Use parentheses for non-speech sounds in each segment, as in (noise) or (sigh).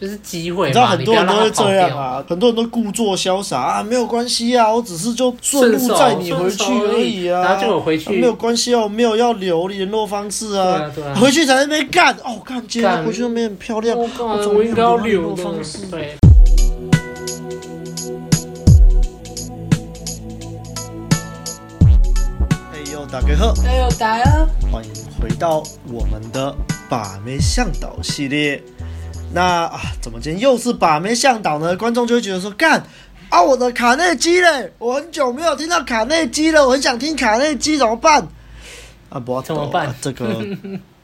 就是机会。你知道很多人都会这样啊，很多人都故作潇洒啊，没有关系啊，我只是就顺路载你回去而已啊，然后就回去、啊、没有关系啊，我没有要留联络方式啊，对啊对啊回去才在那边干哦，干今天回去那边很漂亮，我我应该要留方式。对。哎呦，大家好！哎呦，大家好！欢迎回到我们的把妹向导系列。那啊，怎么今天又是把妹向导呢？观众就会觉得说，干啊，我的卡内基嘞，我很久没有听到卡内基了，我很想听卡内基，怎么办？啊，不要怎么办？这个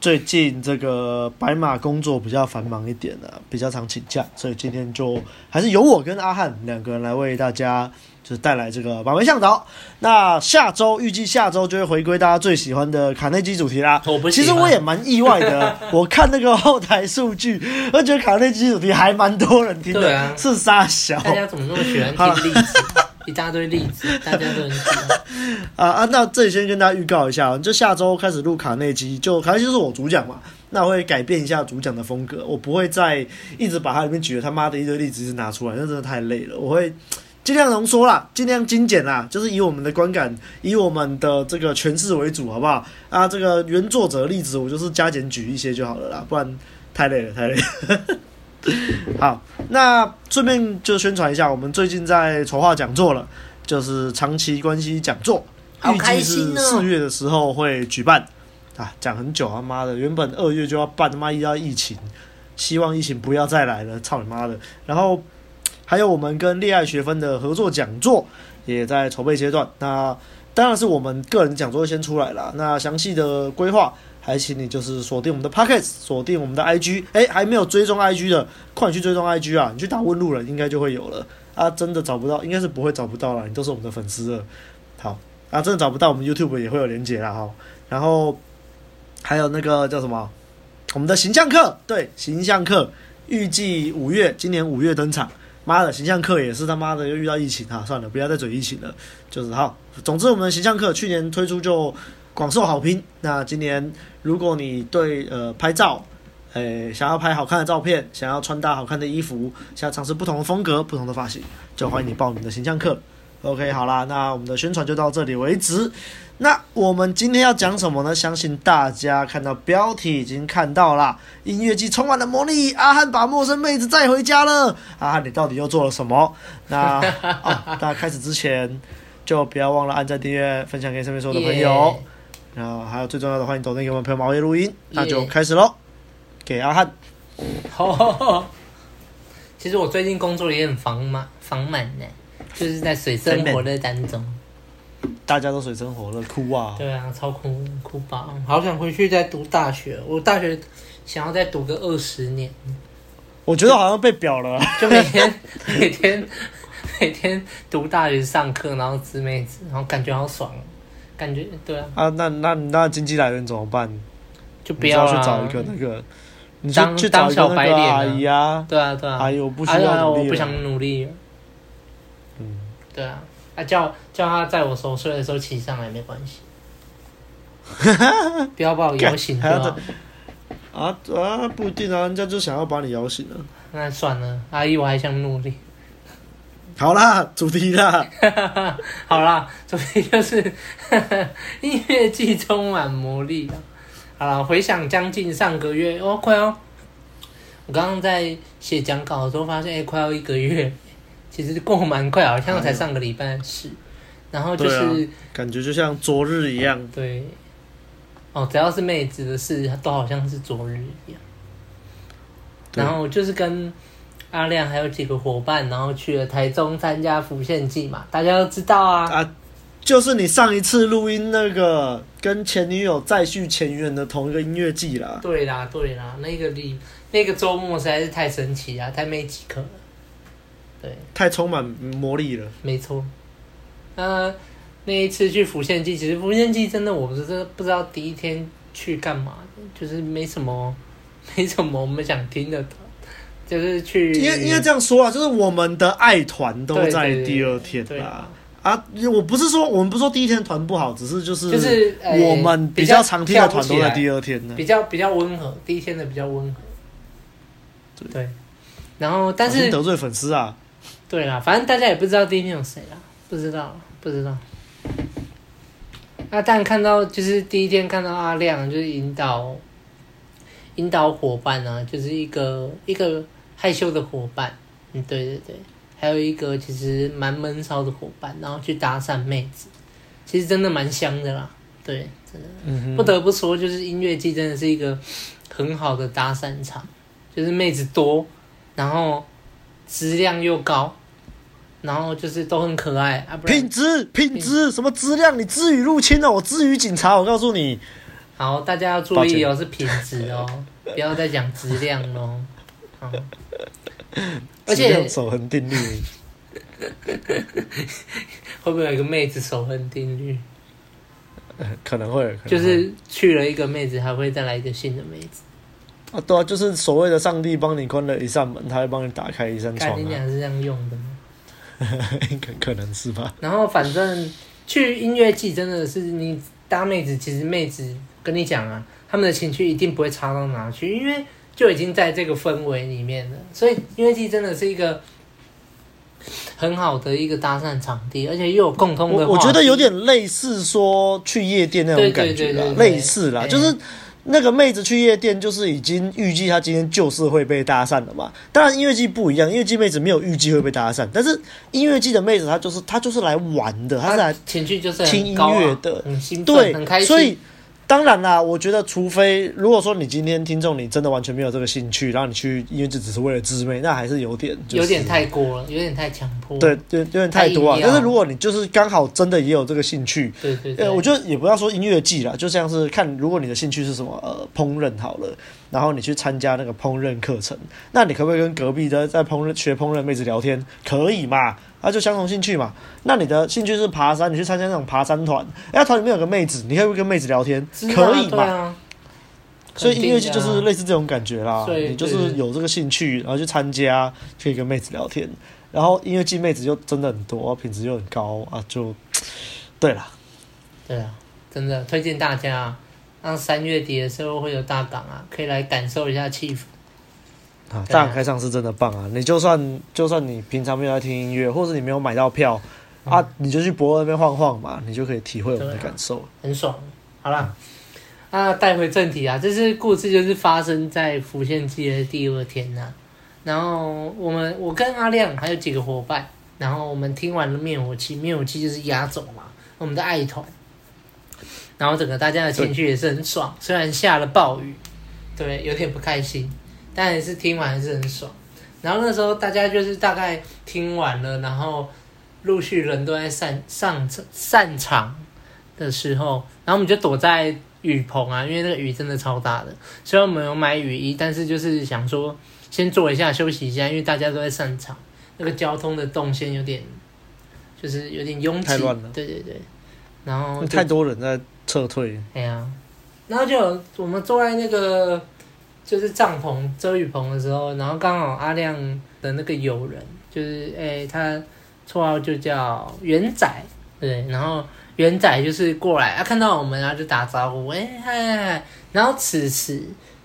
最近这个白马工作比较繁忙一点了，比较常请假，所以今天就还是由我跟阿汉两个人来为大家。就是带来这个把妹向导，那下周预计下周就会回归大家最喜欢的卡内基主题啦。其实我也蛮意外的，我看那个后台数据，我觉得卡内基主题还蛮多人听的。对啊，是杀小。大家怎么那么喜欢听例子？一大堆例子，大家都很喜欢。(laughs) 啊啊，那这里先跟大家预告一下，就下周开始录卡内基，就卡内基就是我主讲嘛，那我会改变一下主讲的风格，我不会再一直把它里面举的他妈的一堆例子是拿出来，那真的太累了，我会。尽量浓缩啦，尽量精简啦，就是以我们的观感，以我们的这个诠释为主，好不好？啊，这个原作者的例子我就是加减举一些就好了啦，不然太累了，太累了。(laughs) 好，那顺便就宣传一下，我们最近在筹划讲座了，就是长期关系讲座，预计是四月的时候会举办啊，讲很久啊，妈的，原本二月就要办，他妈遇到疫情，希望疫情不要再来了，操你妈的，然后。还有我们跟恋爱学分的合作讲座也在筹备阶段。那当然是我们个人讲座先出来了。那详细的规划，还请你就是锁定我们的 p o c k e t 锁定我们的 IG。哎，还没有追踪 IG 的，快去追踪 IG 啊！你去打问路人，应该就会有了。啊，真的找不到，应该是不会找不到了。你都是我们的粉丝了。好，啊，真的找不到，我们 YouTube 也会有连结啦。哈。然后还有那个叫什么？我们的形象课，对，形象课预计五月，今年五月登场。妈的，形象课也是他妈的又遇到疫情哈，算了，不要再嘴疫情了，就是好。总之，我们的形象课去年推出就广受好评。那今年如果你对呃拍照，诶、想要拍好看的照片，想要穿搭好看的衣服，想要尝试不同的风格、不同的发型，就欢迎你报我们的形象课。OK，好啦，那我们的宣传就到这里为止。那我们今天要讲什么呢？相信大家看到标题已经看到了，音乐季充满了魔力，阿汉把陌生妹子带回家了。阿汉，你到底又做了什么？那 (laughs) 哦，大家开始之前就不要忘了按赞、订阅、分享给身边所有的朋友。然后还有最重要的，欢迎抖内给我们朋友熬夜录音。那就开始喽，给阿汉。好，(laughs) 其实我最近工作也很繁忙，繁忙呢。就是在水深火热当中，大家都水深火热，哭啊！对啊，超哭哭吧！好想回去再读大学，我大学想要再读个二十年。我觉得好像被表了，就每天每天每天读大学上课，然后吃妹子，然后感觉好爽，感觉对啊。啊，那那那经济来源怎么办？就不要，要去找一个那个，你当去找一个小白脸阿姨啊？对啊对啊，阿姨我不需要努力，我不想努力。对啊，啊叫叫他在我熟睡的时候骑上来没关系，(laughs) 不要把我摇醒对吧？啊啊不一定啊，人家就想要把你摇醒了。那算了，阿姨我还想努力。好啦，主题啦，(laughs) 好啦，主题就是 (laughs) 音乐季充满魔力啊。好了，回想将近上个月哦，快哦，我刚刚在写讲稿的时候发现，哎，快要一个月。其实过蛮快，好像才上个礼拜的事，然后就是、啊、感觉就像昨日一样。对，哦，只要是妹子的事，都好像是昨日一样。然后就是跟阿亮还有几个伙伴，然后去了台中参加浮现祭嘛，大家都知道啊。啊，就是你上一次录音那个跟前女友再续前缘的同一个音乐季啦。对啦，对啦，那个礼那个周末实在是太神奇了，太没几颗。对，太充满魔力了。没错，那那一次去浮现记，其实浮现记真的，我是真的不知道第一天去干嘛，就是没什么，(laughs) 没什么我们想听的，就是去。因为因为这样说啊，就是我们的爱团都在第二天啊啊！我不是说我们不是说第一天团不好，只是就是就是我们比较常听的团都在第二天呢，比较比较温和，第一天的比较温和。对。然后但是得罪粉丝啊。对啦，反正大家也不知道第一天有谁啦，不知道，不知道。那但看到就是第一天看到阿亮，就是引导引导伙伴啊，就是一个一个害羞的伙伴，嗯，对对对，还有一个其实蛮闷骚的伙伴，然后去搭讪妹子，其实真的蛮香的啦，对，真的，不得不说，就是音乐季真的是一个很好的搭讪场，就是妹子多，然后质量又高。然后就是都很可爱啊，品质品质什么质量？你支语入侵了，我支语警察，我告诉你。好，大家要注意哦，是品质哦，(laughs) 不要再讲质量喽。好，(laughs) 而且守恒定律，(laughs) 会不会有一个妹子守恒定律？可能会，就是去了一个妹子，还会再来一个新的妹子。啊，对啊，就是所谓的上帝帮你关了一扇门，他会帮你打开一扇窗啊。你俩是这样用的吗？(laughs) 可可能是吧。然后反正去音乐季真的是你搭妹子，其实妹子跟你讲啊，他们的情绪一定不会差到哪去，因为就已经在这个氛围里面了。所以音乐季真的是一个很好的一个搭讪场地，而且又有共通的。我觉得有点类似说去夜店那种感觉啦，类似啦，就是。那个妹子去夜店，就是已经预计她今天就是会被搭讪的嘛。当然音乐季不一样，音乐季妹子没有预计会被搭讪，但是音乐季的妹子她就是她就是来玩的，她是来听音乐的，对，很开心，所以。当然啦，我觉得除非如果说你今天听众你真的完全没有这个兴趣，然后你去音乐祭只是为了自妹，那还是有点、就是、有点太过了，有点太强迫。对对，有点太多啊。但是如果你就是刚好真的也有这个兴趣，对对对，呃，我觉得也不要说音乐季啦，就像是看如果你的兴趣是什么，呃，烹饪好了，然后你去参加那个烹饪课程，那你可不可以跟隔壁的在烹饪学烹饪妹子聊天？可以嘛？那、啊、就相同兴趣嘛。那你的兴趣是爬山，你去参加那种爬山团，哎，团里面有个妹子，你可以跟妹子聊天？啊、可以嘛？啊、所以音乐剧就是类似这种感觉啦。你就是有这个兴趣，然后去参加，可以跟妹子聊天。然后音乐剧妹子就真的很多，品质又很高啊，就对了。对啊，真的推荐大家，那三月底的时候会有大港啊，可以来感受一下气氛。啊，大开唱是真的棒啊！你就算就算你平常没有在听音乐，或者你没有买到票，嗯、啊，你就去博尔那边晃晃嘛，你就可以体会我们的感受，很爽。好啦，那带回正题啊，这是故事，就是发生在浮现祭的第二天呐、啊。然后我们我跟阿亮还有几个伙伴，然后我们听完了灭火器，灭火器就是压轴嘛，我们的爱团。然后整个大家的情绪也是很爽，对虽然下了暴雨，对，有点不开心。但也是听完还是很爽，然后那时候大家就是大概听完了，然后陆续人都在散上散场的时候，然后我们就躲在雨棚啊，因为那个雨真的超大的。虽然我们有买雨衣，但是就是想说先坐一下休息一下，因为大家都在散场，那个交通的动线有点就是有点拥挤，太乱了。对对对，然后太多人在撤退。哎呀，然后就我们坐在那个。就是帐篷遮雨棚的时候，然后刚好阿亮的那个友人，就是诶、欸，他绰号就叫元仔，对，然后元仔就是过来，啊，看到我们，然后就打招呼，哎嗨嗨，然后此时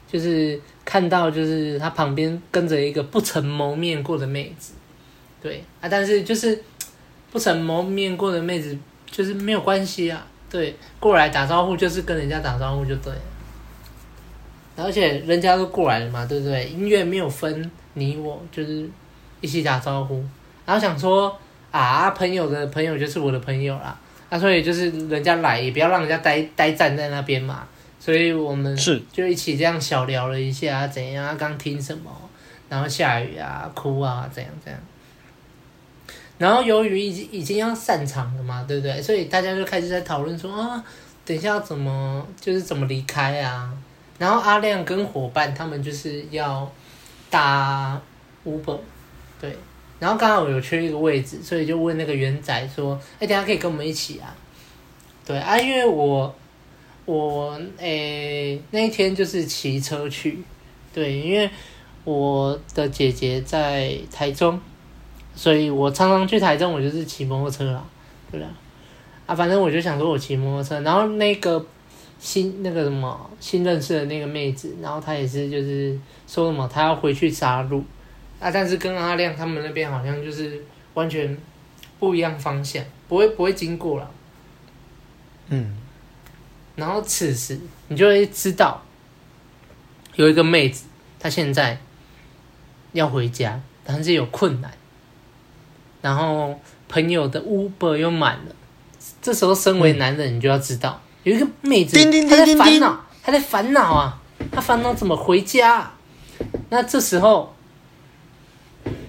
就是看到就是他旁边跟着一个不曾谋面过的妹子，对啊，但是就是不曾谋面过的妹子就是没有关系啊，对，过来打招呼就是跟人家打招呼就对了。而且人家都过来了嘛，对不对？音乐没有分你我，就是一起打招呼。然后想说啊，朋友的朋友就是我的朋友啦。啊，所以就是人家来也不要让人家呆呆站在那边嘛。所以我们是就一起这样小聊了一下，怎样？啊刚听什么？然后下雨啊，哭啊，怎样怎样？然后由于已经已经要散场了嘛，对不对？所以大家就开始在讨论说啊，等一下怎么就是怎么离开啊？然后阿亮跟伙伴他们就是要搭 Uber，对，然后刚好我有缺一个位置，所以就问那个元仔说：“哎，等下可以跟我们一起啊？”对啊，因为我我诶那一天就是骑车去，对，因为我的姐姐在台中，所以我常常去台中，我就是骑摩托车啦，对啊，啊，反正我就想说我骑摩托车，然后那个。新那个什么新认识的那个妹子，然后她也是就是说什么她要回去杀戮，啊，但是跟阿亮他们那边好像就是完全不一样方向，不会不会经过了。嗯，然后此时你就会知道，有一个妹子，她现在要回家，但是有困难，然后朋友的 Uber 又满了。这时候，身为男人，你就要知道，嗯、有一个妹子，她在烦恼，她在烦恼啊，她烦恼怎么回家、啊。那这时候，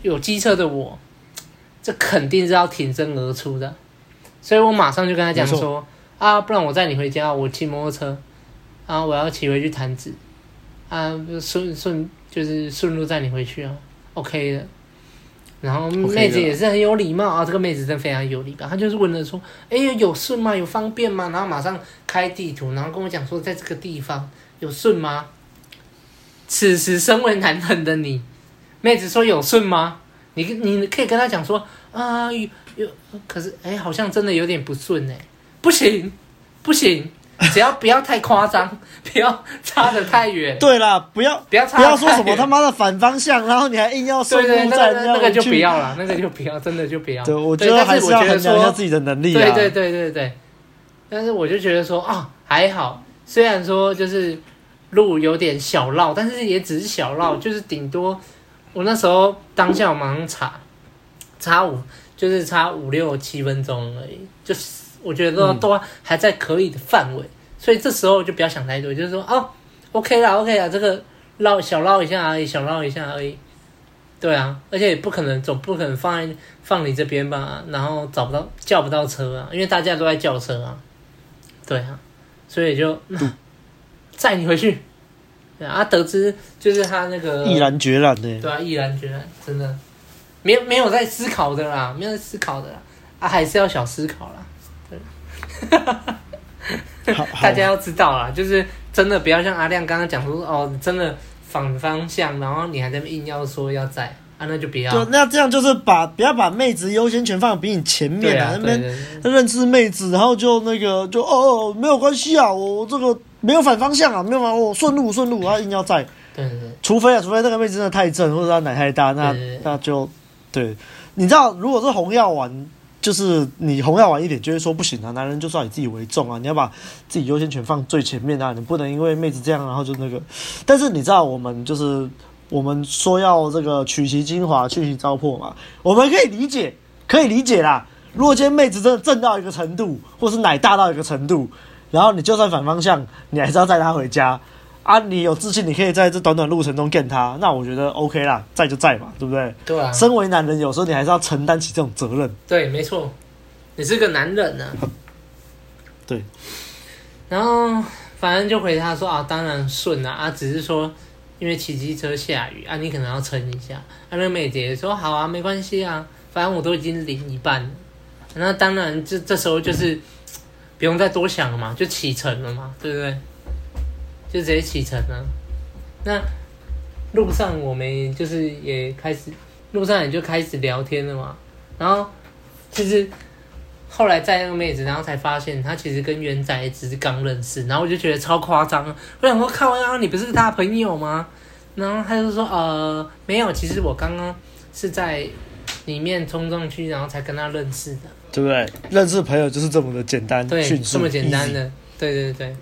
有机车的我，这肯定是要挺身而出的，所以我马上就跟他讲说：“啊，不然我载你回家，我骑摩托车，啊，我要骑回去弹子，啊，顺顺就是顺路载你回去啊，OK 的。”然后妹子也是很有礼貌啊，这个妹子真的非常有礼貌，她就是问了说：“哎，有顺吗？有方便吗？”然后马上开地图，然后跟我讲说，在这个地方有顺吗？此时身为男人的你，妹子说有顺吗？你你可以跟她讲说啊，有有，可是哎，好像真的有点不顺哎，不行，不行。(laughs) 只要不要太夸张，(laughs) 不要差得太远。对啦，不要不要差不要说什么他妈的反方向，然后你还硬要顺路在那，那个就不要了，那个就不要，真的就不要。(laughs) 对，我觉得还是要衡量一下自己的能力。对对对对对。但是我就觉得说啊、哦，还好，虽然说就是路有点小绕，但是也只是小绕，就是顶多我那时候当下我马上查，差五就是差五六七分钟而已，就是。我觉得都都还在可以的范围，嗯，所以这时候就不要想太多，就是说哦，OK 啦，OK 啦，这个绕小绕一下而已，小绕一下而已。对啊，而且也不可能总不可能放在放你这边吧，然后找不到叫不到车啊，因为大家都在叫车啊。对啊，所以就 (laughs) 载你回去。对啊，得知就是他那个毅然决然的，对啊，毅然决然，真的没有没有在思考的啦，没有在思考的啦，啊，还是要小思考啦。(laughs) 大家要知道啊，就是真的不要像阿亮刚刚讲说哦，真的反方向，然后你还在那硬要说要在啊，那就不要。就那这样就是把不要把妹子优先权放比你前面啊，那边认识妹子，然后就那个就哦哦没有关系啊，我这个没有反方向啊，没有啊，我顺路顺路，然后硬要在。对对对。除非啊，除非那个妹子真的太正，或者她奶太大，那那就对。你知道，如果是红药丸。就是你红药丸一点，就会说不行啊！男人就是要以自己为重啊！你要把自己优先权放最前面啊！你不能因为妹子这样，然后就那个。但是你知道，我们就是我们说要这个取其精华，去其糟粕嘛。我们可以理解，可以理解啦。如果今天妹子真的正到一个程度，或是奶大到一个程度，然后你就算反方向，你还是要载她回家。啊，你有自信，你可以在这短短路程中见他，那我觉得 OK 啦，在就在嘛，对不对？对啊。身为男人，有时候你还是要承担起这种责任。对，没错，你是个男人呢、啊。(laughs) 对。然后反正就回他说啊，当然顺啊，啊，只是说因为骑机车下雨啊，你可能要撑一下。啊，那个妹姐说好啊，没关系啊，反正我都已经淋一半了。那当然，这这时候就是不用再多想了嘛，就启程了嘛，对不对？就直接启程了。那路上我们就是也开始，路上也就开始聊天了嘛。然后其实后来在那个妹子，然后才发现她其实跟元仔只是刚认识。然后我就觉得超夸张，我想说靠呀，你不是他朋友吗？然后他就说呃没有，其实我刚刚是在里面冲上去，然后才跟他认识的，对不对？认识朋友就是这么的简单，对，这么简单的对对对。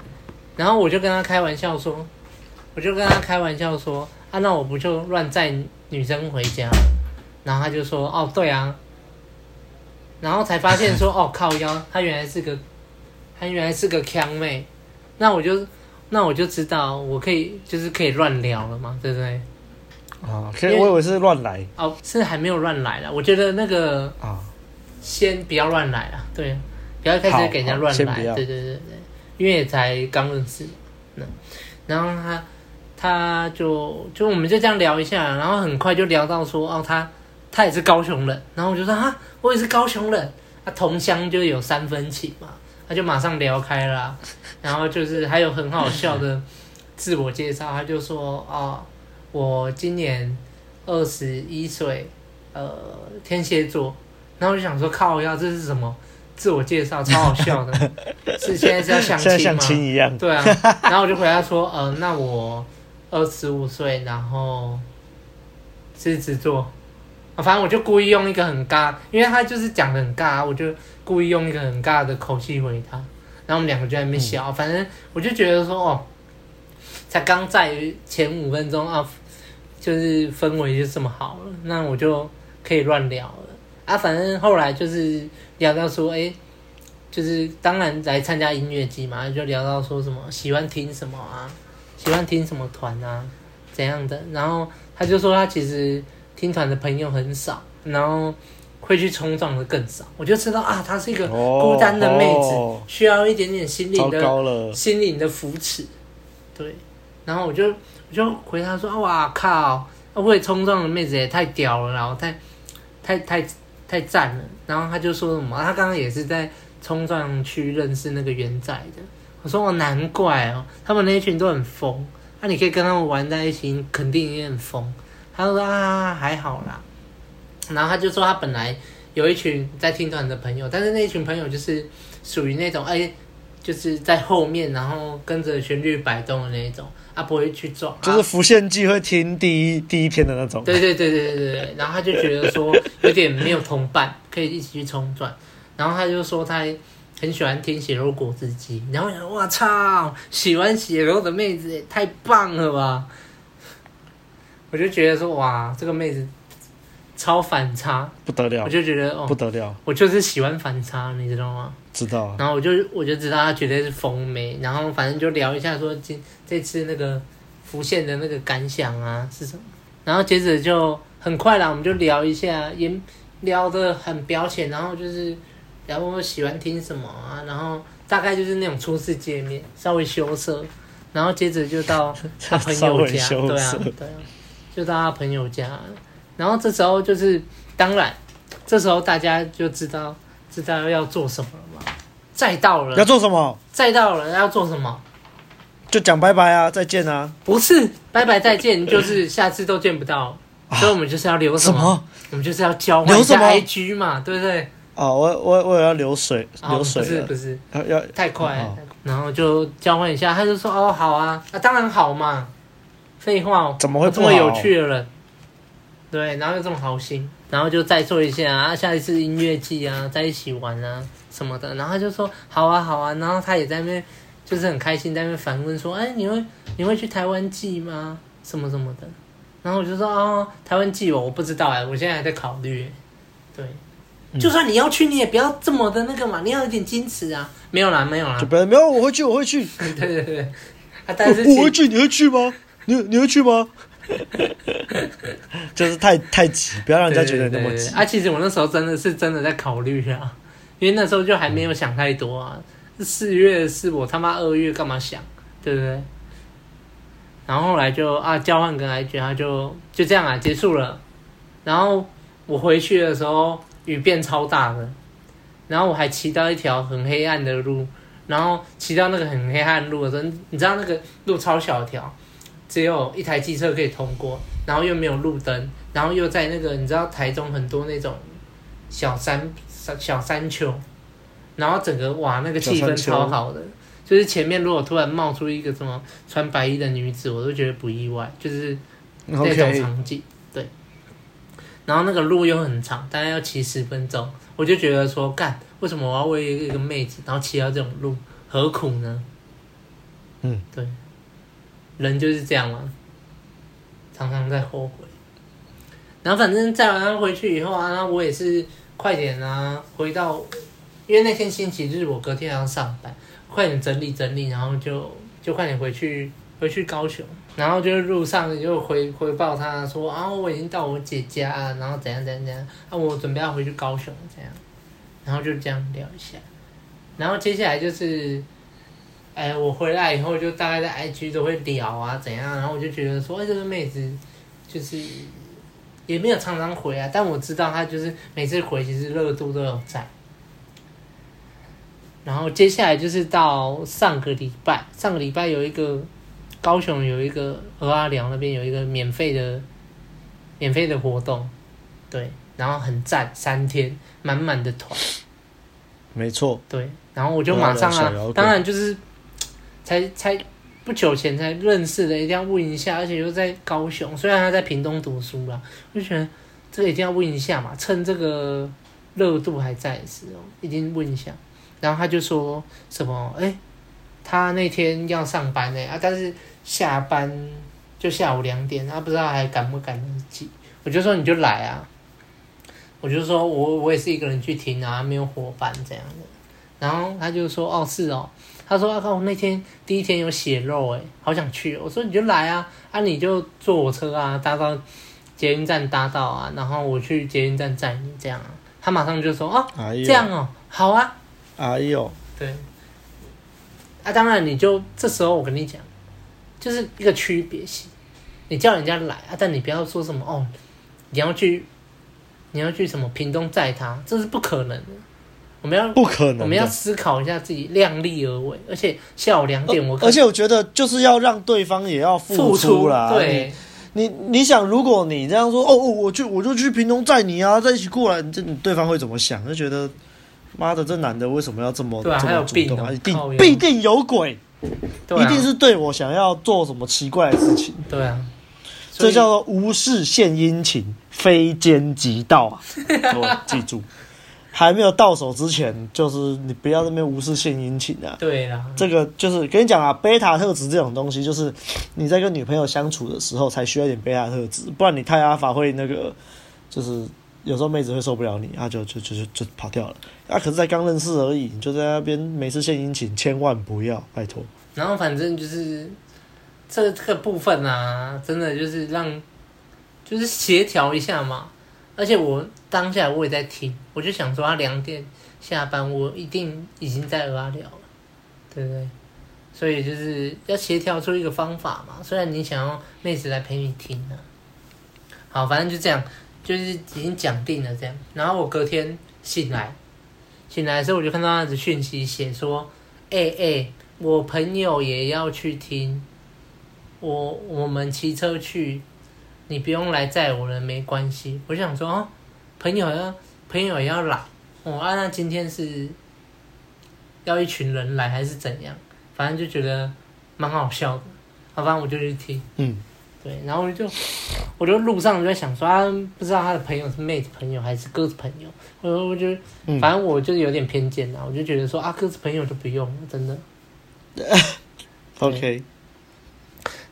然后我就跟他开玩笑说，我就跟他开玩笑说，啊，那我不就乱载女生回家？然后他就说，哦，对啊。然后才发现说，(laughs) 哦，靠腰，他原来是个，他原来是个腔妹。那我就，那我就知道，我可以就是可以乱聊了嘛，对不对？啊，可以，我以为是乱来。哦，是还没有乱来了。我觉得那个啊，先不要乱来了，对，不要开始给人家乱来，对对对对。因为才刚认识，那然后他他就就我们就这样聊一下，然后很快就聊到说哦，他他也是高雄人，然后我就说啊，我也是高雄人，他同乡就有三分情嘛，他就马上聊开了，(laughs) 然后就是还有很好笑的自我介绍，他就说哦，我今年二十一岁，呃，天蝎座，然后我就想说靠呀，这是什么？自我介绍超好笑的，(laughs) 是现在是要相亲吗？像相亲一样。对啊，然后我就回答说，呃，那我二十五岁，然后狮子座。反正我就故意用一个很尬，因为他就是讲的很尬，我就故意用一个很尬的口气回他，然后我们两个就在那边笑。嗯、反正我就觉得说，哦，才刚在前五分钟啊，就是氛围就这么好了，那我就可以乱聊了啊。反正后来就是聊到说，哎，就是当然来参加音乐季嘛，就聊到说什么喜欢听什么啊，喜欢听什么团啊，怎样的。然后他就说他其实。听团的朋友很少，然后会去冲撞的更少。我就知道啊，她是一个孤单的妹子，哦哦、需要一点点心灵的心灵的扶持。对，然后我就我就回他说：“哇靠，会冲撞的妹子也太屌了，然后太太太太赞了。”然后他就说什么，他刚刚也是在冲撞区认识那个元仔的。我说：“我难怪哦，他们那一群都很疯，那、你可以跟他们玩在一起，肯定也很疯。”他说啊，还好啦，然后他就说他本来有一群在听团的朋友，但是那一群朋友就是属于那种哎，就是在后面，然后跟着旋律摆动的那一种，啊不会去撞，就是浮现记会听第一第一篇的那种。对对对对对对，然后他就觉得说有点没有同伴可以一起去冲撞，然后他就说他很喜欢听血肉果汁机，然后我想我操，喜欢血肉的妹子也太棒了吧。我就觉得说哇，这个妹子超反差，不得了。我就觉得哦，不得了。我就是喜欢反差，你知道吗？知道啊。然后我就我就知道他绝对是疯妹。然后反正就聊一下说今这次那个浮现的那个感想啊是什么。然后接着就很快啦，我们就聊一下，也聊的很表浅。然后就是聊我喜欢听什么啊，然后大概就是那种初次见面，稍微羞涩。然后接着就到他朋友家，(laughs) 对啊，对啊。就到他朋友家，然后这时候就是当然，这时候大家就知道知道要做什么了吗。再到了要做什么？再到了要做什么？就讲拜拜啊，再见啊！不是拜拜再见，(laughs) 就是下次都见不到，所以我们就是要留什么？什么我们就是要交换一下 IG 嘛，对不对？哦，我我我也要流水，流水不是不是要要太快，哦、然后就交换一下，他就说哦好啊，啊当然好嘛。废话，怎么会这么有趣的人？对，然后又这么好心，然后就再做一下啊，下一次音乐季啊，在一起玩啊什么的，然后他就说好啊好啊，然后他也在那边就是很开心，在那边反问说，哎，你会你会去台湾季吗？什么什么的，然后我就说哦，台湾季我我不知道哎，我现在还在考虑。对，嗯、就算你要去，你也不要这么的那个嘛，你要有点矜持啊。没有啦，没有啦，就不要没有，我会去，我会去。(laughs) 对对对，啊，但是我，我会去，你会去吗？你你会去吗？(laughs) 就是太太急，不要让人家觉得那么急。啊，其实我那时候真的是真的在考虑啊，(laughs) 因为那时候就还没有想太多啊。四月的事，我他妈二月干嘛想，对不对？然后后来就啊，交换跟 IG，他就就这样啊，结束了。然后我回去的时候雨变超大的，然后我还骑到一条很黑暗的路，然后骑到那个很黑暗路的时候，你知道那个路超小条。只有一台机车可以通过，然后又没有路灯，然后又在那个你知道台中很多那种小山小山丘，然后整个哇那个气氛超好的，就是前面如果突然冒出一个什么穿白衣的女子，我都觉得不意外，就是那种场景.对。然后那个路又很长，大概要骑十分钟，我就觉得说干，为什么我要为一个妹子然后骑到这种路，何苦呢？嗯，对。人就是这样嘛，常常在后悔。然后反正载完他回去以后啊，那我也是快点啊，回到，因为那天星期日，我隔天要上班，快点整理整理，然后就就快点回去回去高雄。然后就是路上就回回报他说啊，我已经到我姐家，然后怎样怎样怎样，啊，我准备要回去高雄这样，然后就这样聊一下，然后接下来就是。哎，我回来以后就大概在 IG 都会聊啊，怎样？然后我就觉得说，哎，这个妹子就是也没有常常回啊，但我知道她就是每次回其实热度都有在。然后接下来就是到上个礼拜，上个礼拜有一个高雄有一个鹅阿良那边有一个免费的免费的活动，对，然后很赞，三天满满的团，没错，对，然后我就马上啊，当然就是。才才不久前才认识的，一定要问一下，而且又在高雄，虽然他在屏东读书啦，我就觉得这个一定要问一下嘛，趁这个热度还在的时候，一定问一下。然后他就说什么，哎，他那天要上班呢，啊，但是下班就下午两点，他不知道还赶不赶得及。我就说你就来啊，我就说我我也是一个人去听啊，没有伙伴这样的。然后他就说哦是哦。他说：“啊靠！我那天第一天有血肉，哎，好想去。”我说：“你就来啊，啊，你就坐我车啊，搭到捷运站搭到啊，然后我去捷运站载你，这样啊。”他马上就说：“哦，哎、呦这样哦，好啊。”哎呦，对。啊，当然，你就这时候我跟你讲，就是一个区别性。你叫人家来啊，但你不要说什么哦，你要去，你要去什么屏东载他，这是不可能的。我们要不可能，我们要思考一下自己量力而为，而且下午两点我可，而且我觉得就是要让对方也要付出啦。出对，你你，你想，如果你这样说，哦，我就，我就去平东载你啊，在一起过来，这对方会怎么想？就觉得妈的，这男的为什么要这么这么主动啊？一定必定有鬼，啊、一定是对我想要做什么奇怪的事情。对啊，这叫做无事献殷勤，非奸即盗啊！记住。(laughs) 还没有到手之前，就是你不要在那边无事献殷勤啊。对啊，这个就是跟你讲啊，贝塔特质这种东西，就是你在跟女朋友相处的时候才需要一点贝塔特质，不然你太阿法会那个，就是有时候妹子会受不了你，啊就就就就就跑掉了。啊，可是在刚认识而已，你就在那边没事献殷勤，千万不要，拜托。然后反正就是这这个部分啊，真的就是让就是协调一下嘛。而且我当下我也在听，我就想说他两点下班，我一定已经在蚵仔寮了，对不对？所以就是要协调出一个方法嘛。虽然你想要妹子来陪你听呢，好，反正就这样，就是已经讲定了这样。然后我隔天醒来，醒来的时候我就看到他的讯息写说：“哎、欸、哎、我朋友也要去听，我我们骑车去。”你不用来载我了，没关系。我想说，哦，朋友要朋友也要来，哦，啊，那今天是要一群人来还是怎样？反正就觉得蛮好笑的。好，反正我就去听，嗯，对，然后我就我就路上就在想说，啊不知道他的朋友是妹子朋友还是哥子朋友。我我就反正我就有点偏见啦，我就觉得说啊，哥子朋友就不用了，真的。(laughs) OK。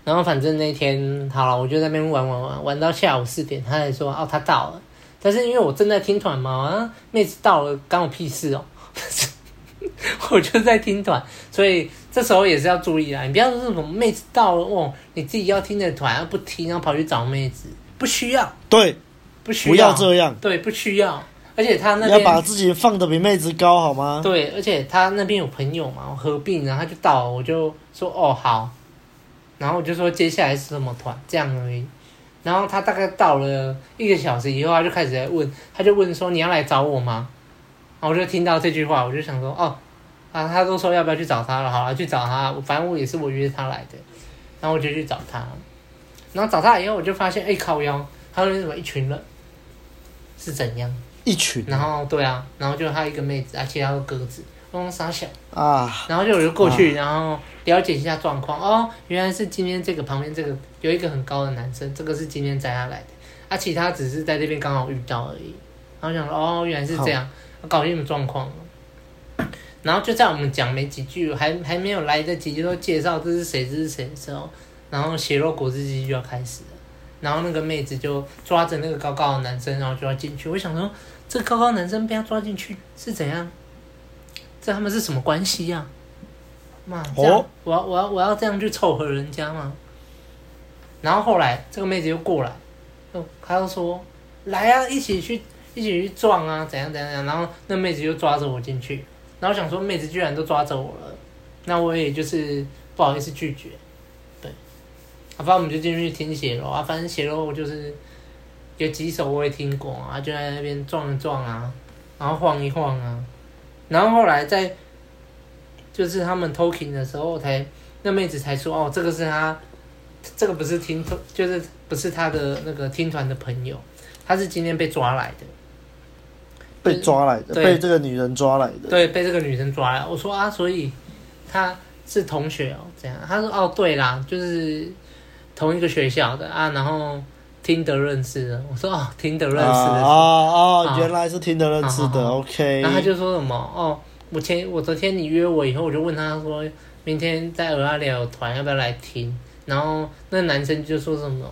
然后反正那天好了，我就在那边玩玩玩玩到下午四点，他才说哦，他到了。但是因为我正在听团嘛，啊，妹子到了关我屁事哦，(laughs) 我就在听团，所以这时候也是要注意啊，你不要说什么妹子到了哦，你自己要听的团不听，然后跑去找妹子，不需要，对，不需要，不要这样，对，不需要。而且他那边要把自己放的比妹子高好吗？对，而且他那边有朋友嘛，我合并，然后他就到了，我就说哦好。然后我就说接下来是什么团，这样而已。然后他大概到了一个小时以后，他就开始在问，他就问说你要来找我吗？然后我就听到这句话，我就想说哦，啊，他都说要不要去找他了，好了，去找他。反正我也是我约他来的，然后我就去找他。然后找他以后，我就发现哎靠腰，他说什么一群人是怎样？一群。然后对啊，然后就他一个妹子，啊，其他都鸽子。东沙小啊，然后就我就过去，然后了解一下状况。哦，原来是今天这个旁边这个有一个很高的男生，这个是今天载他来的，啊，其他只是在这边刚好遇到而已。然后想说，哦，原来是这样，搞清楚状况了。然后就在我们讲没几句，还还没有来得及就说介绍这是谁，这是谁的时候，然后血肉果汁机就要开始了。然后那个妹子就抓着那个高高的男生，然后就要进去。我想说，这个高高的男生被他抓进去是怎样？这他们是什么关系呀？妈，这样我要我要我要这样去凑合人家吗？然后后来这个妹子又过来，哦，她又说来啊，一起去一起去撞啊，怎样怎样怎样。然后那妹子又抓着我进去，然后想说妹子居然都抓着我了，那我也就是不好意思拒绝。对，反正我们就进去听血肉啊，反正血肉就是有几首我也听过啊，就在那边撞一撞啊，然后晃一晃啊。然后后来在，就是他们 talking 的时候才，才那妹子才说哦，这个是他，这个不是听团，就是不是他的那个听团的朋友，他是今天被抓来的，被抓来的，对被这个女人抓来的，对，被这个女生抓来。我说啊，所以他是同学哦，这样。他说哦，对啦，就是同一个学校的啊，然后听得认识的。我说哦，听得认识的。哦哦，哦，原来是听得认识的。OK。然后他就说什么哦，我前我昨天你约我以后，我就问他说，明天在蚵仔寮有团，要不要来听？然后那男生就说什么，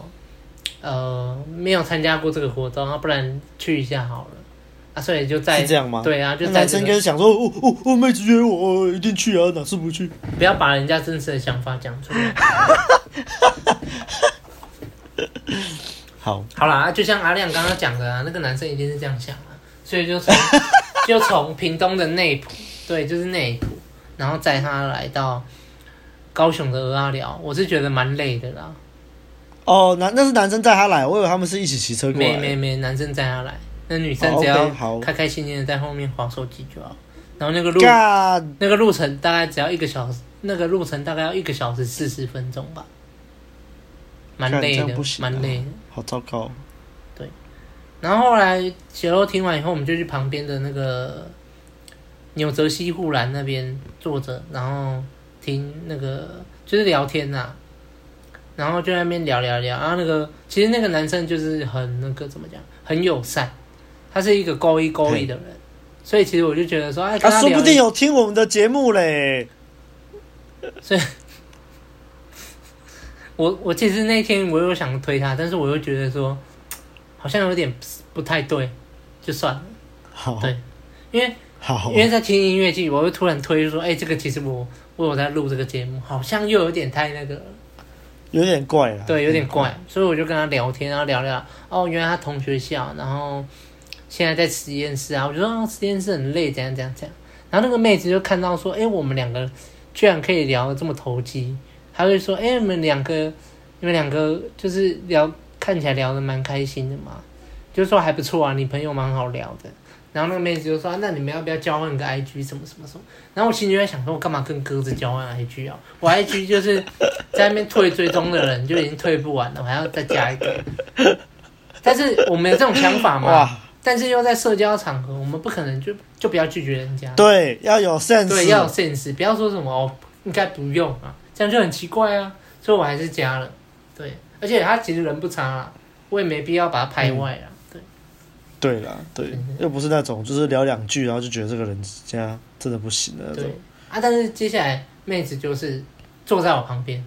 呃，没有参加过这个活动，要不然去一下好了。啊，所以就在是这样吗？对啊，就男生应该想说，哦哦哦，妹子约我，一定去啊，哪次不去？不要把人家真实的想法讲出来。(laughs) 好，好啦，就像阿亮刚刚讲的啊，那个男生一定是这样想啊，所以就从 (laughs) 就从屏东的内埔，对，就是内埔，然后载他来到高雄的鹅阿寮，我是觉得蛮累的啦。哦，男那是男生载他来，我以为他们是一起骑车过来。没没没，男生载他来。那女生只要开开心心的在后面划手机就好，然后那个路那个路程大概只要一个小时，那个路程大概要一个小时四十分钟吧，蛮累的，蛮累的，好糟糕。对，然后后来血肉听完以后，我们就去旁边的那个纽泽西护栏那边坐着，然后听那个就是聊天呐、啊，然后就在那边聊聊聊，然后那个其实那个男生就是很那个怎么讲，很友善。他是一个高一高一的人，所以其实我就觉得说，哎，他，他说不定有听我们的节目嘞。所以，我我其实那天我又想推他，但是我又觉得说，好像有点不太对，就算了。好，对，因为好，因为在听音乐剧，我又突然推说，哎，这个其实我我有在录这个节目，好像又有点太那个，有点怪了。对，有点怪，所以我就跟他聊天，然后聊聊，哦，原来他同学校，然后。现在在实验室啊，我觉得实验室很累，怎样怎样怎样。然后那个妹子就看到说，哎，我们两个居然可以聊得这么投机，她会说，哎，你们两个，你们两个就是聊，看起来聊得蛮开心的嘛，就说还不错啊，你朋友蛮好聊的。然后那个妹子就说，那你们要不要交换个 IG 什么什么什么？然后我心里在想说，我干嘛跟鸽子交换 IG 啊？我 IG 就是在那边退追踪的人就已经退不完了，我还要再加一个。但是我们有这种想法嘛。但是又在社交场合，我们不可能就就不要拒绝人家。对，要有 sense。对，要有 sense，不要说什么哦，应该不用啊，这样就很奇怪啊。所以我还是加了。对，而且他其实人不差啊，我也没必要把他排外啊。对。对啦，对，又不是那种就是聊两句，然后就觉得这个人家真的不行的那种。对啊，但是接下来妹子就是坐在我旁边，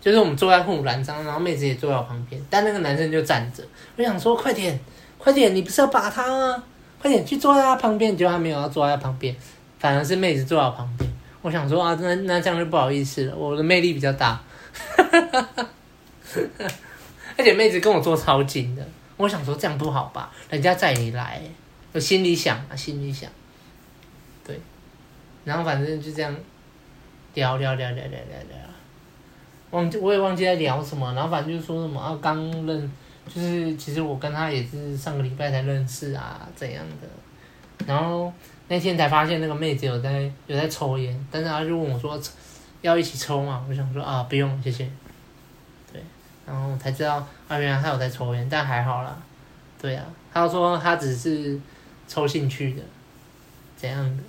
就是我们坐在护栏上，然后妹子也坐在我旁边，但那个男生就站着。我想说，快点。快点，你不是要把他吗？快点去坐在他旁边，结果他没有要坐在他旁边，反而是妹子坐在我旁边。我想说啊，那那这样就不好意思了，我的魅力比较大，(laughs) 而且妹子跟我坐超近的，我想说这样不好吧？人家载你来，我心里想啊，心里想，对，然后反正就这样聊聊聊聊聊聊聊，忘记我也忘记在聊什么，然后反正就说什么啊，刚认。就是其实我跟他也是上个礼拜才认识啊，怎样的？然后那天才发现那个妹子有在有在抽烟，但是她就问我说要一起抽嘛？我想说啊不用谢谢。对，然后才知道啊原来他有在抽烟，但还好啦。对啊，她说她只是抽兴趣的，怎样的？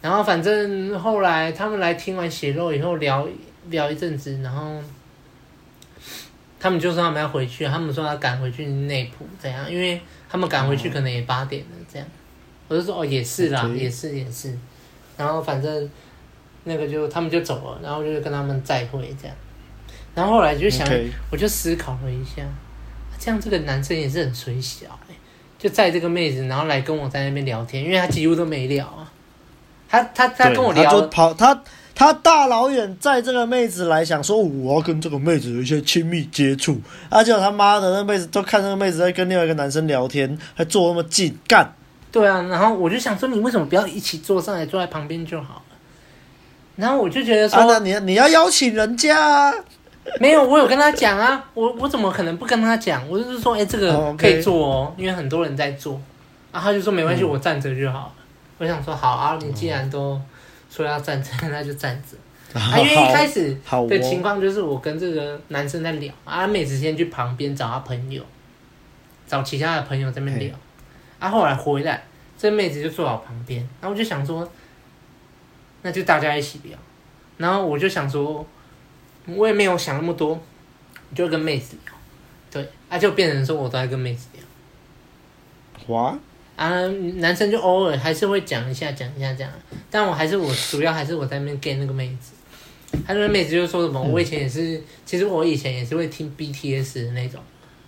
然后反正后来他们来听完血肉以后聊聊一阵子，然后。他们就说他们要回去，他们说要赶回去内埔，怎样？因为他们赶回去可能也八点了，这样。我就说哦，也是啦，也是也是。然后反正那个就他们就走了，然后就跟他们再会这样。然后后来就想，我就思考了一下，这样这个男生也是很水小哎，就载这个妹子，然后来跟我在那边聊天，因为他几乎都没聊啊。他他他跟我聊，他就跑他。他大老远载这个妹子来，想说我要跟这个妹子有一些亲密接触，而且他妈的那妹子都看那个妹子在跟另外一个男生聊天，还坐那么近干。对啊，然后我就想说，你为什么不要一起坐上来，坐在旁边就好了？然后我就觉得说，啊、你你要邀请人家啊？没有，我有跟他讲啊，我我怎么可能不跟他讲？我就是说，哎，这个可以坐哦，因为很多人在坐。然后他就说没关系，我站着就好了。我想说好啊，你既然都。说要站着，(laughs) 那就站着。啊，因为一开始的情况就是我跟这个男生在聊，啊，妹子先去旁边找他朋友，找其他的朋友在那边聊。啊，啊，后来回来，这妹子就坐我旁边，然后我就想说，那就大家一起聊。然后我就想说，我也没有想那么多，就跟妹子聊，对，啊，就变成说我都在跟妹子聊。哇啊，男生就偶尔还是会讲一下，讲一下这样，但我还是我主要还是我在那边 get 那个妹子。他那个妹子就说什么，我以前也是，嗯、其实我以前也是会听 BTS 的那种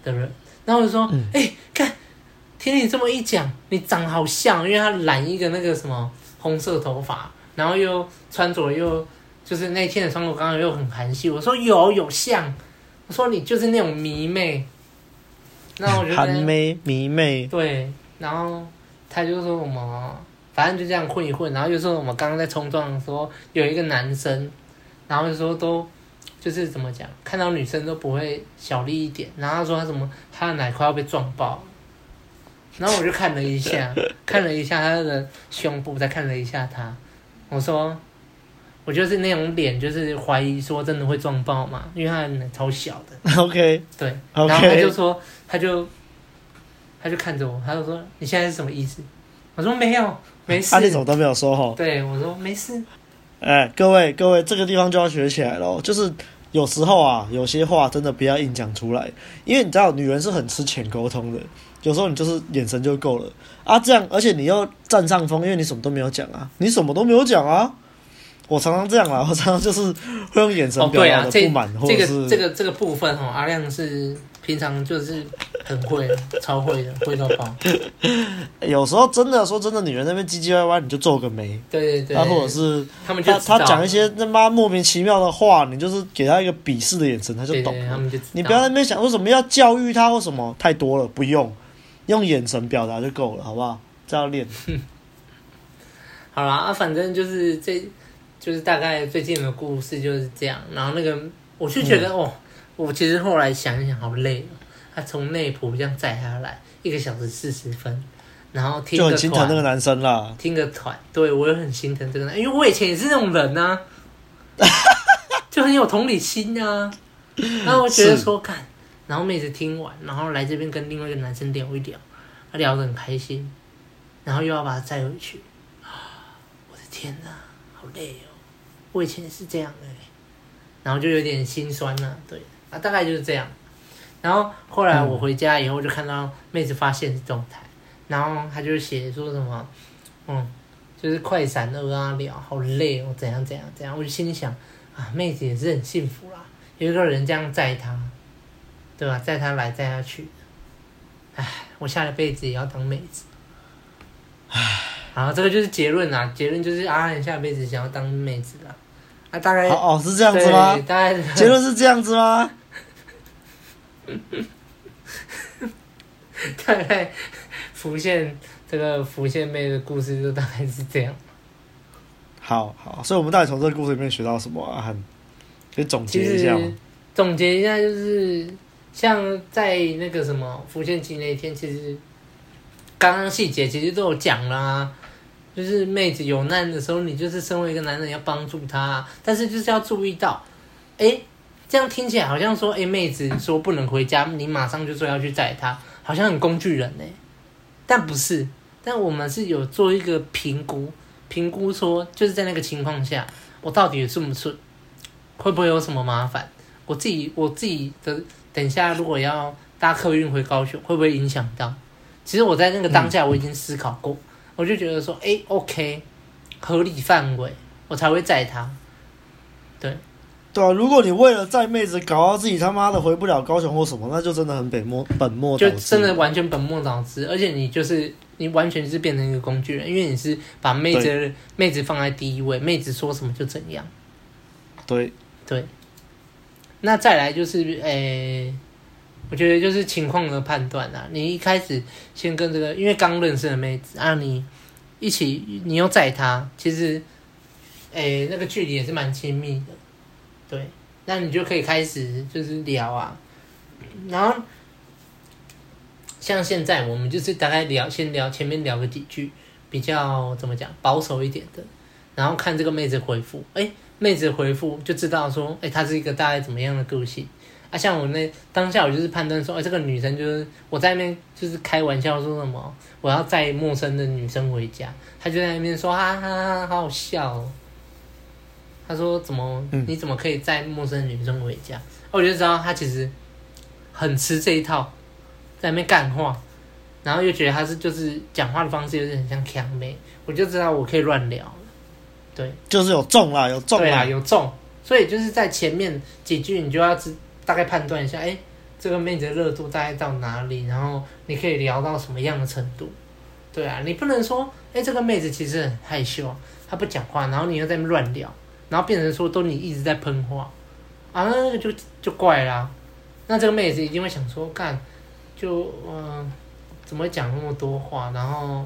的人。然后我就说，哎、嗯，看、欸，听你这么一讲，你长好像，因为他染一个那个什么红色头发，然后又穿着又就是那天的穿着刚好又很韩系。我说有有像，我说你就是那种迷妹。那我觉得韩妹迷妹。对，然后他就说什么，反正就这样混一混，然后就说我们刚刚在冲撞的时候有一个男生，然后就说都。就是怎么讲，看到女生都不会小力一点。然后他说他什么，他的奶快要被撞爆。然后我就看了一下，(laughs) 看了一下他的胸部，再看了一下他。我说，我就是那种脸，就是怀疑说真的会撞爆嘛，因为他的超小的。(laughs) OK。对。Okay. 然后他就说，他就，他就看着我，他就说你现在是什么意思？我说没有，没事。他那种都没有说吼。对，我说没事。哎，各位各位，这个地方就要学起来了。就是有时候啊，有些话真的不要硬讲出来，因为你知道，女人是很吃浅沟通的。有时候你就是眼神就够了啊，这样，而且你又占上风，因为你什么都没有讲啊，你什么都没有讲啊。我常常这样啦，我常常就是会用眼神表达的不满，或者是这个这个这个部分哦，阿亮是。平常就是很会，超会的，会到爆。(laughs) 有时候真的说真的，女人那边唧唧歪歪，你就皱个眉。对对对。啊或者是他们就他他讲一些他妈莫名其妙的话，你就是给他一个鄙视的眼神，他就懂了。你不要在那边想为什么要教育他或什么太多了，不用用眼神表达就够了，好不好？这样练。(laughs) 好啦，啊，反正就是这就是大概最近的故事就是这样。然后那个我就觉得、嗯、哦。我其实后来想一想，好累哦。他从内埔这样载下来，一个小时四十分，然后听就很心疼那个男生啦。听个团，对我也很心疼这个男，因为我以前也是那种人呐、啊，(laughs) 就很有同理心啊。然后我觉得说，看，然后妹子听完，然后来这边跟另外一个男生聊一聊，他聊得很开心，然后又要把他载回去。啊 (gasps) 我的天哪，好累哦！我以前也是这样的，然后就有点心酸了，对。啊，大概就是这样。然后后来我回家以后，就看到妹子发现状态，然后她就写说什么，嗯，就是快闪二阿聊，好累哦，怎样怎样怎样。我就心里想，啊，妹子也是很幸福啦，有一个人这样载她，对吧？载他来载他去。唉，我下了辈子也要当妹子。唉，好，这个就是结论啦。结论就是阿汉下辈子想要当妹子啦。啊，大概哦，是这样子吗？大概结论是这样子吗？大概浮现这个浮现妹的故事就大概是这样。好好，所以我们到底从这个故事里面学到什么啊？很，可以总结一下吗？总结一下就是，像在那个什么浮现期那一天，其实刚刚细节其实都有讲啦。就是妹子有难的时候，你就是身为一个男人要帮助她，但是就是要注意到，哎、这样听起来好像说，哎，妹子说不能回家，你马上就说要去载她，好像很工具人呢。但不是，但我们是有做一个评估，评估说就是在那个情况下，我到底顺不顺，会不会有什么麻烦？我自己我自己的等一下如果要搭客运回高雄，会不会影响到？其实我在那个当下我已经思考过，我就觉得说，哎，OK，合理范围，我才会载他。对。对啊，如果你为了载妹子搞到自己他妈的回不了高雄或什么，那就真的很本末本末。就真的完全本末倒置，而且你就是你完全是变成一个工具人，因为你是把妹子妹子放在第一位，妹子说什么就怎样。对对。那再来就是诶、我觉得就是情况的判断啊。你一开始先跟这个，因为刚认识的妹子啊，你一起你又载她，其实诶、那个距离也是蛮亲密的。对，那你就可以开始就是聊啊，然后像现在我们就是大概聊，先聊前面聊个几句，比较怎么讲保守一点的，然后看这个妹子回复，哎，妹子回复就知道说，哎，她是一个大概怎么样的个性啊？像我那当下我就是判断说，哎，这个女生就是我在那边就是开玩笑说什么，我要载陌生的女生回家，她就在那边说，哈哈哈，好好笑哦。他说怎么、嗯、你怎么可以载陌生女生回家？我就知道她其实很吃这一套，在那边干话，然后又觉得她是就是讲话的方式有点像强妹，我就知道我可以乱聊。对，就是有中啦，有中啦，有中。所以就是在前面几句，你就要知大概判断一下，哎，这个妹子的热度大概到哪里，然后你可以聊到什么样的程度。对啊，你不能说，哎，这个妹子其实很害羞，她不讲话，然后你又在那乱聊，然后变成说都你一直在喷话，啊，那个就就怪啦。那这个妹子一定会想说，干，就嗯、呃，怎么会讲那么多话，然后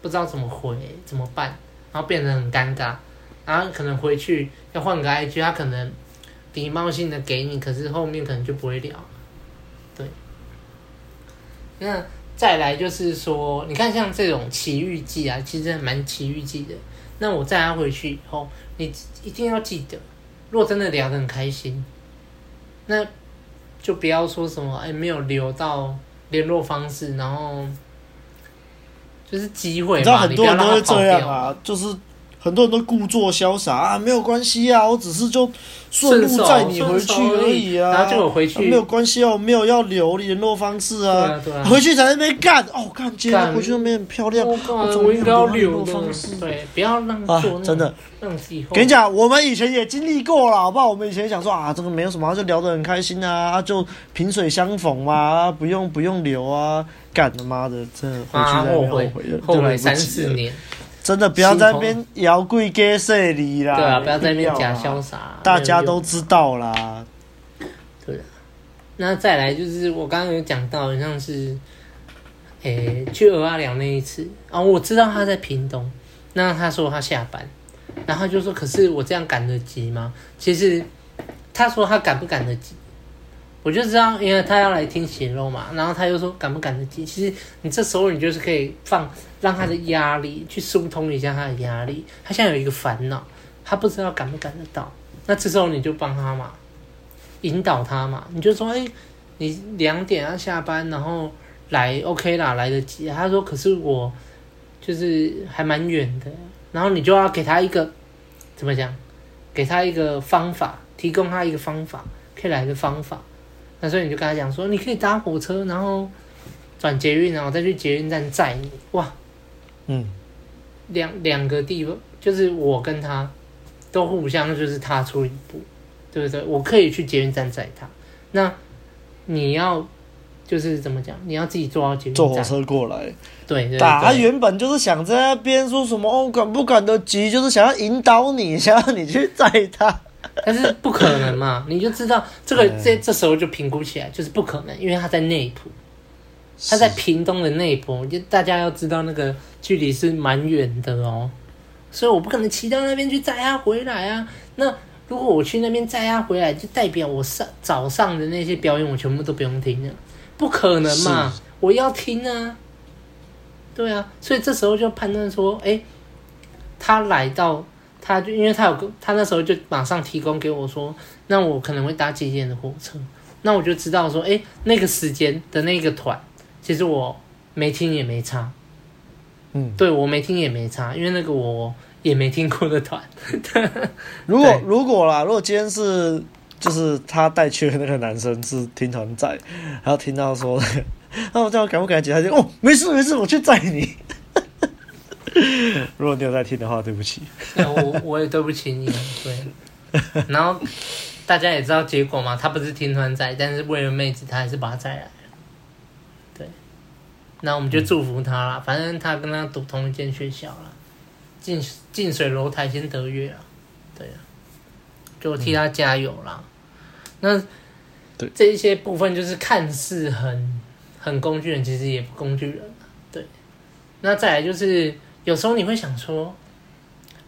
不知道怎么回，怎么办，然后变得很尴尬。然后可能回去要换个 IG，他可能礼貌性的给你，可是后面可能就不会聊。对。那再来就是说，你看像这种奇遇记啊，其实蛮奇遇记的。那我载他回去以后，你一定要记得，如果真的聊得很开心，那就不要说什么哎没有留到联络方式，然后就是机会嘛，你知道很多人都会这样啊，就是。很多人都故作潇洒啊，没有关系啊，我只是就顺路载你回去而已啊，然后就我回去、啊、没有关系啊，我没有要留联络方式啊，对啊对啊。回去在那边干哦，干今天回去那边很漂亮，我，我应该要留联络方式，对，不要让做、啊、真的，让自己跟你讲，我们以前也经历过了，好不好？我们以前想说啊，这个没有什么，就聊得很开心啊，就萍水相逢嘛，不用不用留啊，干他妈的，真的回去再后悔了，后悔三四年。真的不要在那边摇贵给势利啦！对啊，不要在那边假潇洒，大家都知道啦。对啊，那再来就是我刚刚有讲到，像是，诶、欸，去蚵仔寮那一次啊，我知道他在屏东，那他说他下班，然后就说，可是我这样赶得及吗？其实他说他赶不赶得及。我就知道，因为他要来听血肉嘛，然后他又说赶不赶得及。其实你这时候你就是可以放，让他的压力去疏通一下他的压力。他现在有一个烦恼，他不知道赶不赶得到。那这时候你就帮他嘛，引导他嘛。你就说，哎，你两点要下班，然后来 OK 啦，来得及。他说，可是我就是还蛮远的。然后你就要给他一个怎么讲？给他一个方法，提供他一个方法，可以来的方法。那所以你就跟他讲说，你可以搭火车，然后转捷运，然后再去捷运站载你。哇，嗯，两两个地方，就是我跟他都互相就是踏出一步，对不对？我可以去捷运站载他。那你要就是怎么讲？你要自己坐到捷运站，坐火车过来。对，对，对，他原本就是想在那边说什么哦，赶不赶得及，就是想要引导你，想要你去载他。(laughs) 但是不可能嘛，你就知道这个这这时候就评估起来就是不可能，因为他在内埔，他在屏东的内埔，就大家要知道那个距离是蛮远的哦，所以我不可能骑到那边去载他回来啊。那如果我去那边载他回来，就代表我上早上的那些表演我全部都不用听了，不可能嘛，我要听啊。对啊，所以这时候就判断说，哎，他来到。他就因为他有个，他那时候就马上提供给我说，那我可能会搭几点的火车，那我就知道说，哎，那个时间的那个团，其实我没听也没差，嗯，对我没听也没差，因为那个我也没听过的团。(laughs) 如果如果啦，如果今天是就是他带去的那个男生是听团仔，然后听到说，(laughs) 那我这样敢不敢接？他就哦，没事没事，我去载你。(laughs) 如果你有在听的话，对不起。我我也对不起你，对。然后大家也知道结果嘛，他不是听团仔，但是为了妹子，他还是把他载来了。对。那我们就祝福他啦，嗯、反正他跟他读同一间学校了，近近水楼台先得月啊。对啊。就替他加油啦。嗯、那对这一些部分就是看似很很工具人，其实也不工具人。对。那再来就是。有时候你会想说，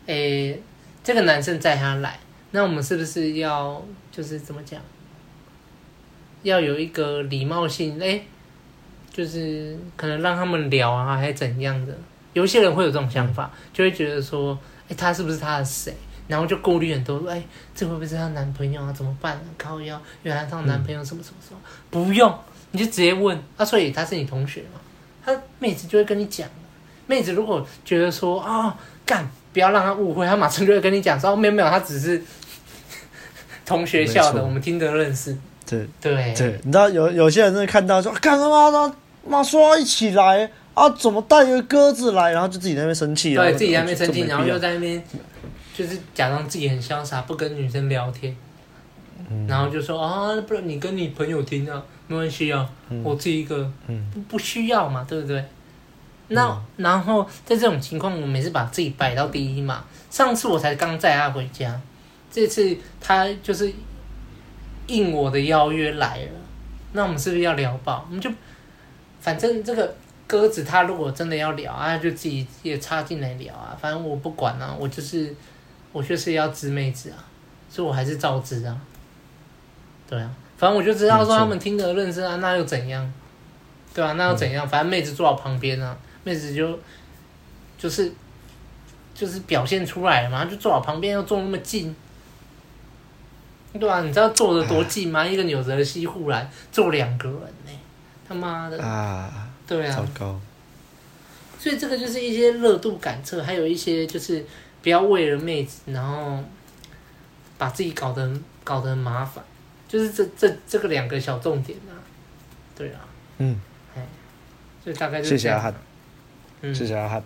诶，这个男生载他来，那我们是不是要就是怎么讲？要有一个礼貌性，诶，就是可能让他们聊啊，还是怎样的？有些人会有这种想法，就会觉得说，诶，他是不是他的谁？然后就顾虑很多，诶，这会不会是他男朋友啊？怎么办？靠腰，原来他男朋友什么什么什么？不用，你就直接问啊。所以他是你同学嘛？他妹子就会跟你讲。妹子如果觉得说啊干不要让他误会，他马上就会跟你讲说，哦，没有没有，他只是 (laughs) 同学校的，我们听得认识。对对。对，你知道有有些人真的看到说，干他妈的，妈说一起来啊，怎么带一个鸽子来，然后就自己在那边生气，对，自己在那边生气，然后又在那边就是假装自己很潇洒，不跟女生聊天，嗯、然后就说啊，不然你跟你朋友听啊，没关系啊，嗯、我自己一个，嗯，不需要嘛，对不对？那、嗯、然后在这种情况，我每次把自己摆到第一嘛。上次我才刚载他回家，这次他就是。应我的邀约来了，那我们是不是要聊爆？我们就反正这个鸽子，他如果真的要聊啊，就自己也插进来聊啊。反正我不管啊，我就是我就是要知妹子啊，所以我还是照知啊。对啊，反正我就知道说他们听得认真啊，那又怎样？对啊，那又怎样？反正妹子坐我旁边啊，妹子就就是就是表现出来了嘛，就坐我旁边，又坐那么近。对啊，你知道坐的多近吗？啊、一个纽泽西护栏坐两个人呢，他妈的！啊，对啊，糟糕。所以这个就是一些热度感测，还有一些就是不要为了妹子，然后把自己搞得搞得很麻烦，就是这这这个两个小重点啊。对啊，嗯，哎，所以大概就谢谢阿汉，嗯、谢谢阿汉。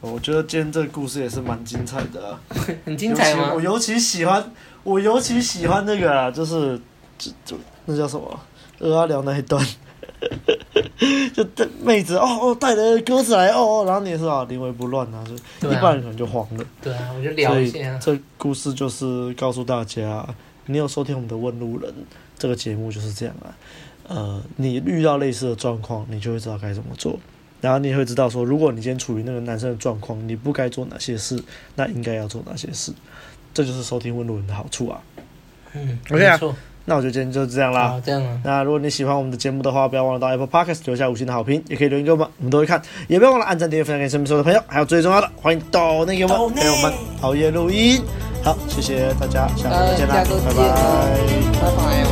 我觉得今天这个故事也是蛮精彩的，啊，(laughs) 很精彩吗？我尤其喜欢。我尤其喜欢那个啊，就是，就就那叫什么，鹅阿聊那一段，(laughs) 就带妹子哦哦带着鸽子来哦哦，然后你也是啊临危不乱啊，就一般人可能就慌了。对啊，我就聊一下。这故事就是告诉大家，你有收听我们的问路人这个节目就是这样啊，呃，你遇到类似的状况，你就会知道该怎么做，然后你也会知道说，如果你今天处于那个男生的状况，你不该做哪些事，那应该要做哪些事。这就是收听问路人的好处啊。嗯，OK 啊，那我就今天就这样啦。好，这样啊。那如果你喜欢我们的节目的话，不要忘了到 Apple Podcast 留下五星的好评，也可以留言给我们，我们都会看。也不要忘了按赞、订阅、分享给身边所有的朋友。还有最重要的，欢迎到那个我们，陪我们熬夜录音。好，谢谢大家，下次再见啦，拜拜，拜拜。